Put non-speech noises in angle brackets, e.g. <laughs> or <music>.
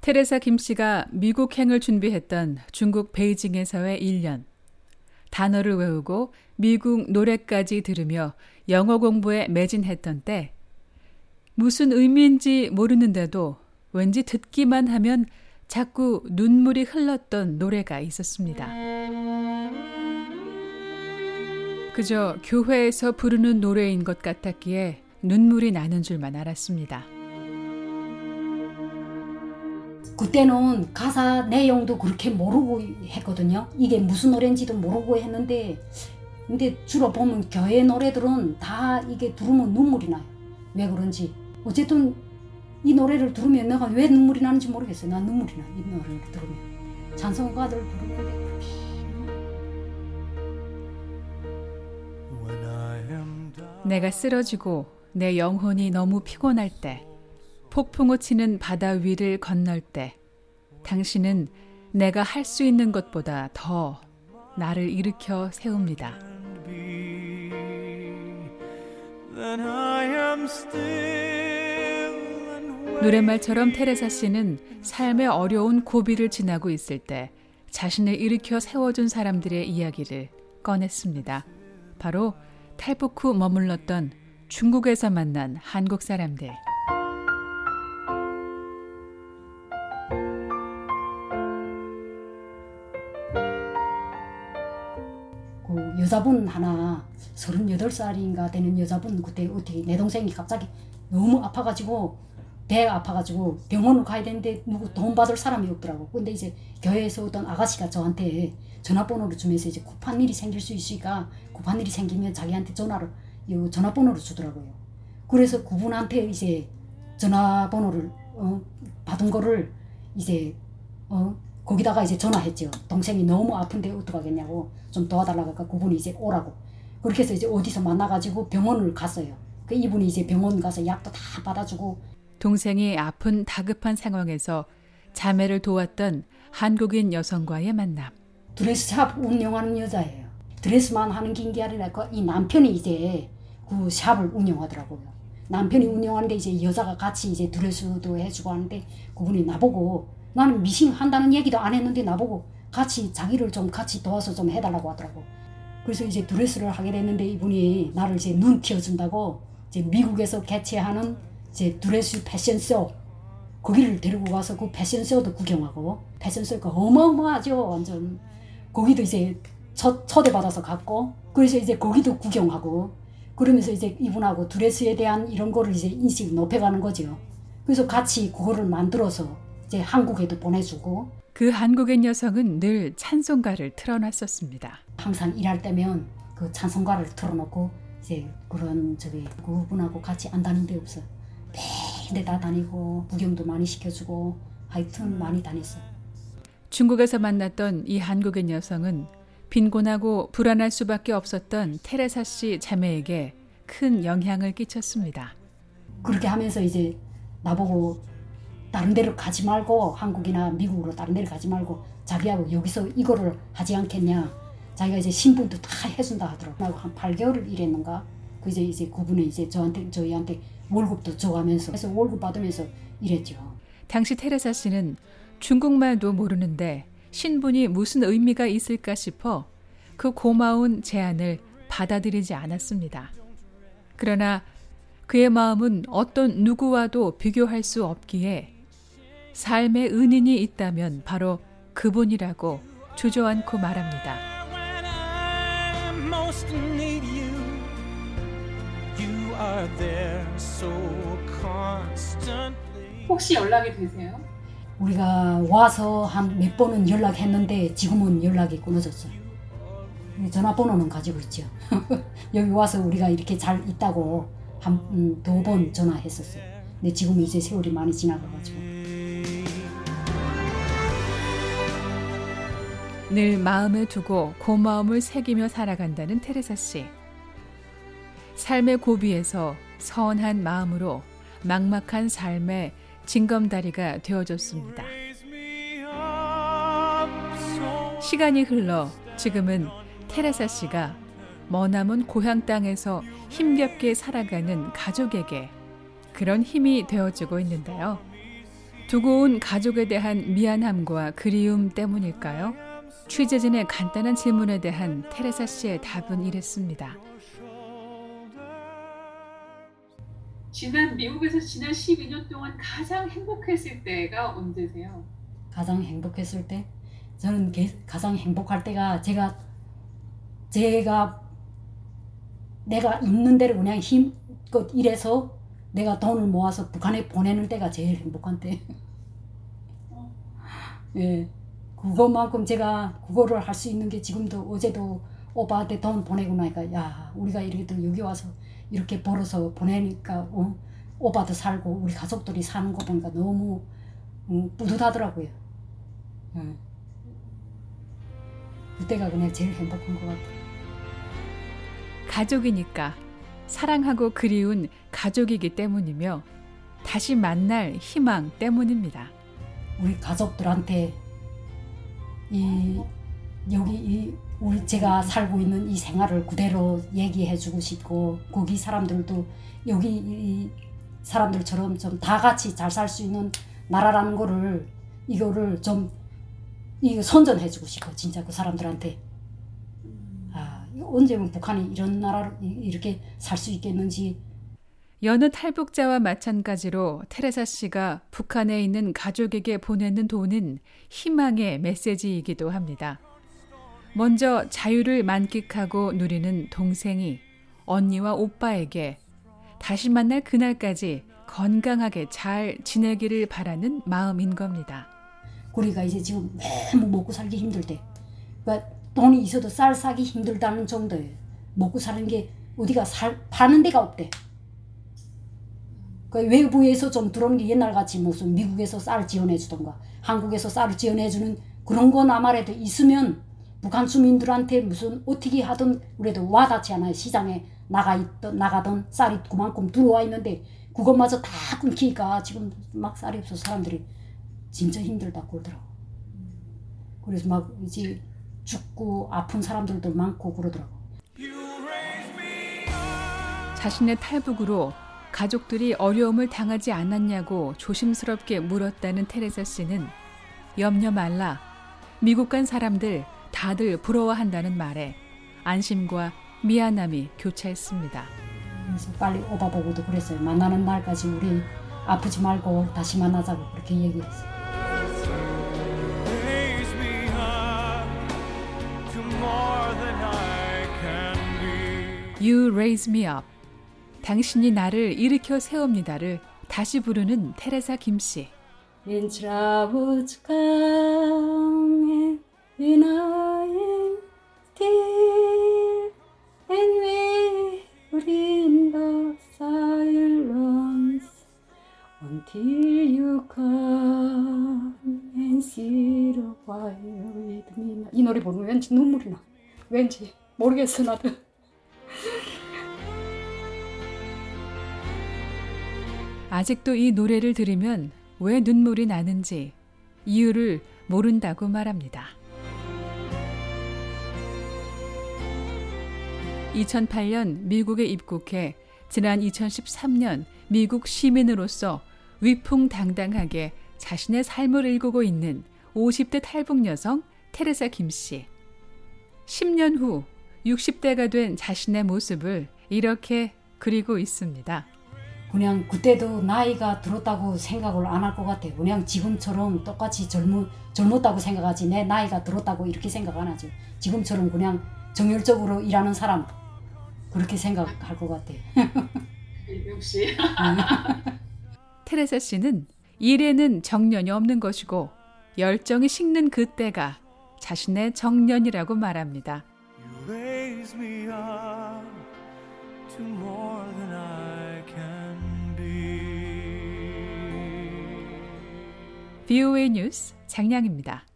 테레사 김 씨가 미국행을 준비했던 중국 베이징에서의 1년. 단어를 외우고 미국 노래까지 들으며 영어 공부에 매진했던 때 무슨 의미인지 모르는데도 왠지 듣기만 하면 자꾸 눈물이 흘렀던 노래가 있었습니다. 그저 교회에서 부르는 노래인 것 같았기에 눈물이 나는 줄만 알았습니다. 그때는 가사 내용도 그렇게 모르고 했거든요. 이게 무슨 노래인지도 모르고 했는데 근데 주로 보면 교회 노래들은 다 이게 들으면 눈물이 나요. 왜 그런지. 어쨌든 이 노래를 들으면 내가 왜 눈물이 나는지 모르겠어요. 난 눈물이 나. 이 노래를 들으면. 찬송가들 부르는데 내가 쓰러지고 내 영혼이 너무 피곤할 때, 폭풍우 치는 바다 위를 건널 때, 당신은 내가 할 수 있는 것보다 더 나를 일으켜 세웁니다. 노랫말처럼 테레사 씨는 삶의 어려운 고비를 지나고 있을 때 자신을 일으켜 세워준 사람들의 이야기를 꺼냈습니다. 바로 탈북 후 머물렀던 중국에서 만난 한국 사람들. 여자분 하나 38살인가 되는 여자분 그때 어떻게 내 동생이 갑자기 너무 아파가지고 배가 아파가지고 병원을 가야 되는데 누구 돈 받을 사람이 없더라고. 근데 이제 교회에서 어떤 아가씨가 저한테 전화번호를 주면서 이제 급한 일이 생길 수 있으니까 급한 일이 생기면 자기한테 전화를 이 전화번호를 주더라고요. 그래서 그분한테 이제 전화번호를 어, 받은 거를 이제 어, 거기다가 이제 전화했죠. 동생이 너무 아픈데 어떡하겠냐고 좀 도와달라고 하니까 그분이 이제 오라고. 그렇게 해서 이제 어디서 만나가지고 병원을 갔어요. 그 이분이 이제 병원 가서 약도 다 받아주고 동생이 아픈 다급한 상황에서 자매를 도왔던 한국인 여성과의 만남. 드레스샵 운영하는 여자예요. 드레스만 하는 게 아니라 그이 남편이 이제 그 샵을 운영하더라고요. 남편이 운영하는데 이제 여자가 같이 이제 드레스도 해주고 하는데 그분이 나보고 나는 미싱 한다는 얘기도 안 했는데 나보고 같이 자기를 좀 같이 도와서 좀 해달라고 하더라고. 그래서 이제 드레스를 하게 됐는데 이분이 나를 이제 눈 띄워준다고 이제 미국에서 개최하는 이제 드레스 패션쇼 거기를 데리고 가서 그 패션쇼도 구경하고 패션쇼가 어마어마하죠 완전 거기도 이제 첫, 초대받아서 갔고 그래서 이제 거기도 구경하고 그러면서 이제 이분하고 드레스에 대한 이런 거를 이제 인식을 높여가는 거죠 그래서 같이 그거를 만들어서 이제 한국에도 보내주고 그 한국인 여성은 늘 찬송가를 틀어놨었습니다. 항상 일할 때면 그 찬송가를 틀어놓고 이제 그런 저기 그분하고 같이 안 다닌 데 없어. 매일 다 다니고 구경도 많이 시켜주고 하여튼 많이 다녔어. 중국에서 만났던 이 한국인 여성은 빈곤하고 불안할 수밖에 없었던 테레사 씨 자매에게 큰 영향을 끼쳤습니다. 그렇게 하면서 이제 나보고 다른 데로 가지 말고 한국이나 미국으로 다른 데로 가지 말고 자기하고 여기서 이거를 하지 않겠냐. 자기가 이제 신분도 다 해준다 하더라고. 한 8개월을 일했는가. 그 이제 이제 그분이 이제 저한테 저희한테 월급도 줘가면서 그래서 월급 받으면서 일했죠. 당시 테레사 씨는 중국말도 모르는데 신분이 무슨 의미가 있을까 싶어 그 고마운 제안을 받아들이지 않았습니다. 그러나 그의 마음은 어떤 누구와도 비교할 수 없기에 삶의 은인이 있다면 바로 그분이라고 주저앉고 말합니다. 혹시 연락이 되세요? 우리가 와서 한 몇 번은 연락했는데 지금은 연락이 끊어졌어요. 전화번호는 가지고 있죠. <laughs> 여기 와서 우리가 이렇게 잘 있다고 한 두번 음, 전화했었어요. 근데 지금 이제 세월이 많이 지나가가지고. 늘 마음에 두고 고마움을 새기며 살아간다는 테레사 씨. 삶의 고비에서 선한 마음으로 막막한 삶의 징검다리가 되어줬습니다. 시간이 흘러 지금은 테레사 씨가 머나먼 고향 땅에서 힘겹게 살아가는 가족에게 그런 힘이 되어주고 있는데요. 두고 온 가족에 대한 미안함과 그리움 때문일까요? 취재진의 간단한 질문에 대한 테레사 씨의 답은 이랬습니다. 지난 미국에서 지난 12년 동안 가장 행복했을 때가 언제세요? 가장 행복했을 때 저는 게, 가장 행복할 때가 제가 제가 내가 있는 대로 그냥 힘껏 일해서 내가 돈을 모아서 북한에 보내는 때가 제일 행복한 때. 예. 그것만큼 제가 그거를 할 수 있는 게 지금도 어제도 오빠한테 돈 보내고 나니까 야 우리가 이렇게 또 여기 와서 이렇게 벌어서 보내니까 어, 오빠도 살고 우리 가족들이 사는 거 보니까 너무 음, 뿌듯하더라고요. 예. 그때가 그냥 제일 행복한 것 같아요. 가족이니까 사랑하고 그리운 가족이기 때문이며 다시 만날 희망 때문입니다. 우리 가족들한테 이 여기 이 우리 제가 살고 있는 이 생활을 그대로 얘기해주고 싶고 거기 사람들도 여기 이 사람들처럼 좀 다 같이 잘 살 수 있는 나라라는 거를 이거를 좀 이거 선전해주고 싶어 진짜 그 사람들한테. 아 언제면 북한이 이런 나라로 이렇게 살 수 있겠는지 여느 탈북자와 마찬가지로 테레사 씨가 북한에 있는 가족에게 보내는 돈은 희망의 메시지이기도 합니다. 먼저 자유를 만끽하고 누리는 동생이 언니와 오빠에게 다시 만날 그날까지 건강하게 잘 지내기를 바라는 마음인 겁니다. 우리가 이제 지금 너무 먹고 살기 힘들 때, 그러니까 돈이 있어도 쌀 사기 힘들다는 정도예요. 먹고 사는 게 어디가 살 파는 데가 없대. 그 외부에서 좀 들어오는 게 옛날같이 무슨 미국에서 쌀 지원해 주던가 한국에서 쌀을 지원해 주는 그런 건 아무래도 있으면 북한 주민들한테 무슨 어떻게 하든 그래도 와닿지 않아요. 시장에 나가 있던 나가던 쌀이 그만큼 들어와 있는데 그것마저 다 끊기니까 지금 막 쌀이 없어서 사람들이 진짜 힘들다 그러더라고. 그래서 막 이제 죽고 아픈 사람들도 많고 그러더라고. 자신의 탈북으로 가족들이 어려움을 당하지 않았냐고 조심스럽게 물었다는 테레사 씨는 염려 말라. 미국 간 사람들 다들 부러워한다는 말에 안심과 미안함이 교차했습니다. 그래서 빨리 오빠 보고도 그랬어요. 만나는 날까지 우리 아프지 말고 다시 만나자고 그렇게 얘기했어요. You raise me up. 당신이 나를 일으켜 세웁니다를 다시 부르는 테레사 김씨. 이 노래 부르면 왠지 눈물이 나. 왠지 모르겠어 나도. 아직도 이 노래를 들으면 왜 눈물이 나는지 이유를 모른다고 말합니다. 2008년 미국에 입국해 지난 2013년 미국 시민으로서 위풍당당하게 자신의 삶을 일구고 있는 50대 탈북 여성 테레사 김 씨. 10년 후 60대가 된 자신의 모습을 이렇게 그리고 있습니다. 그냥 그때도 나이가 들었다고 생각을 안 할 것 같아. 그냥 지금처럼 똑같이 젊, 젊었다고 생각하지. 내 나이가 들었다고 이렇게 생각 안 하죠. 지금처럼 그냥 정열적으로 일하는 사람 그렇게 생각할 것 같아. <laughs> 역시. <laughs> 테레사 씨는 일에는 정년이 없는 것이고 열정이 식는 그때가 자신의 정년이라고 말합니다. VOA 뉴스 장량입니다.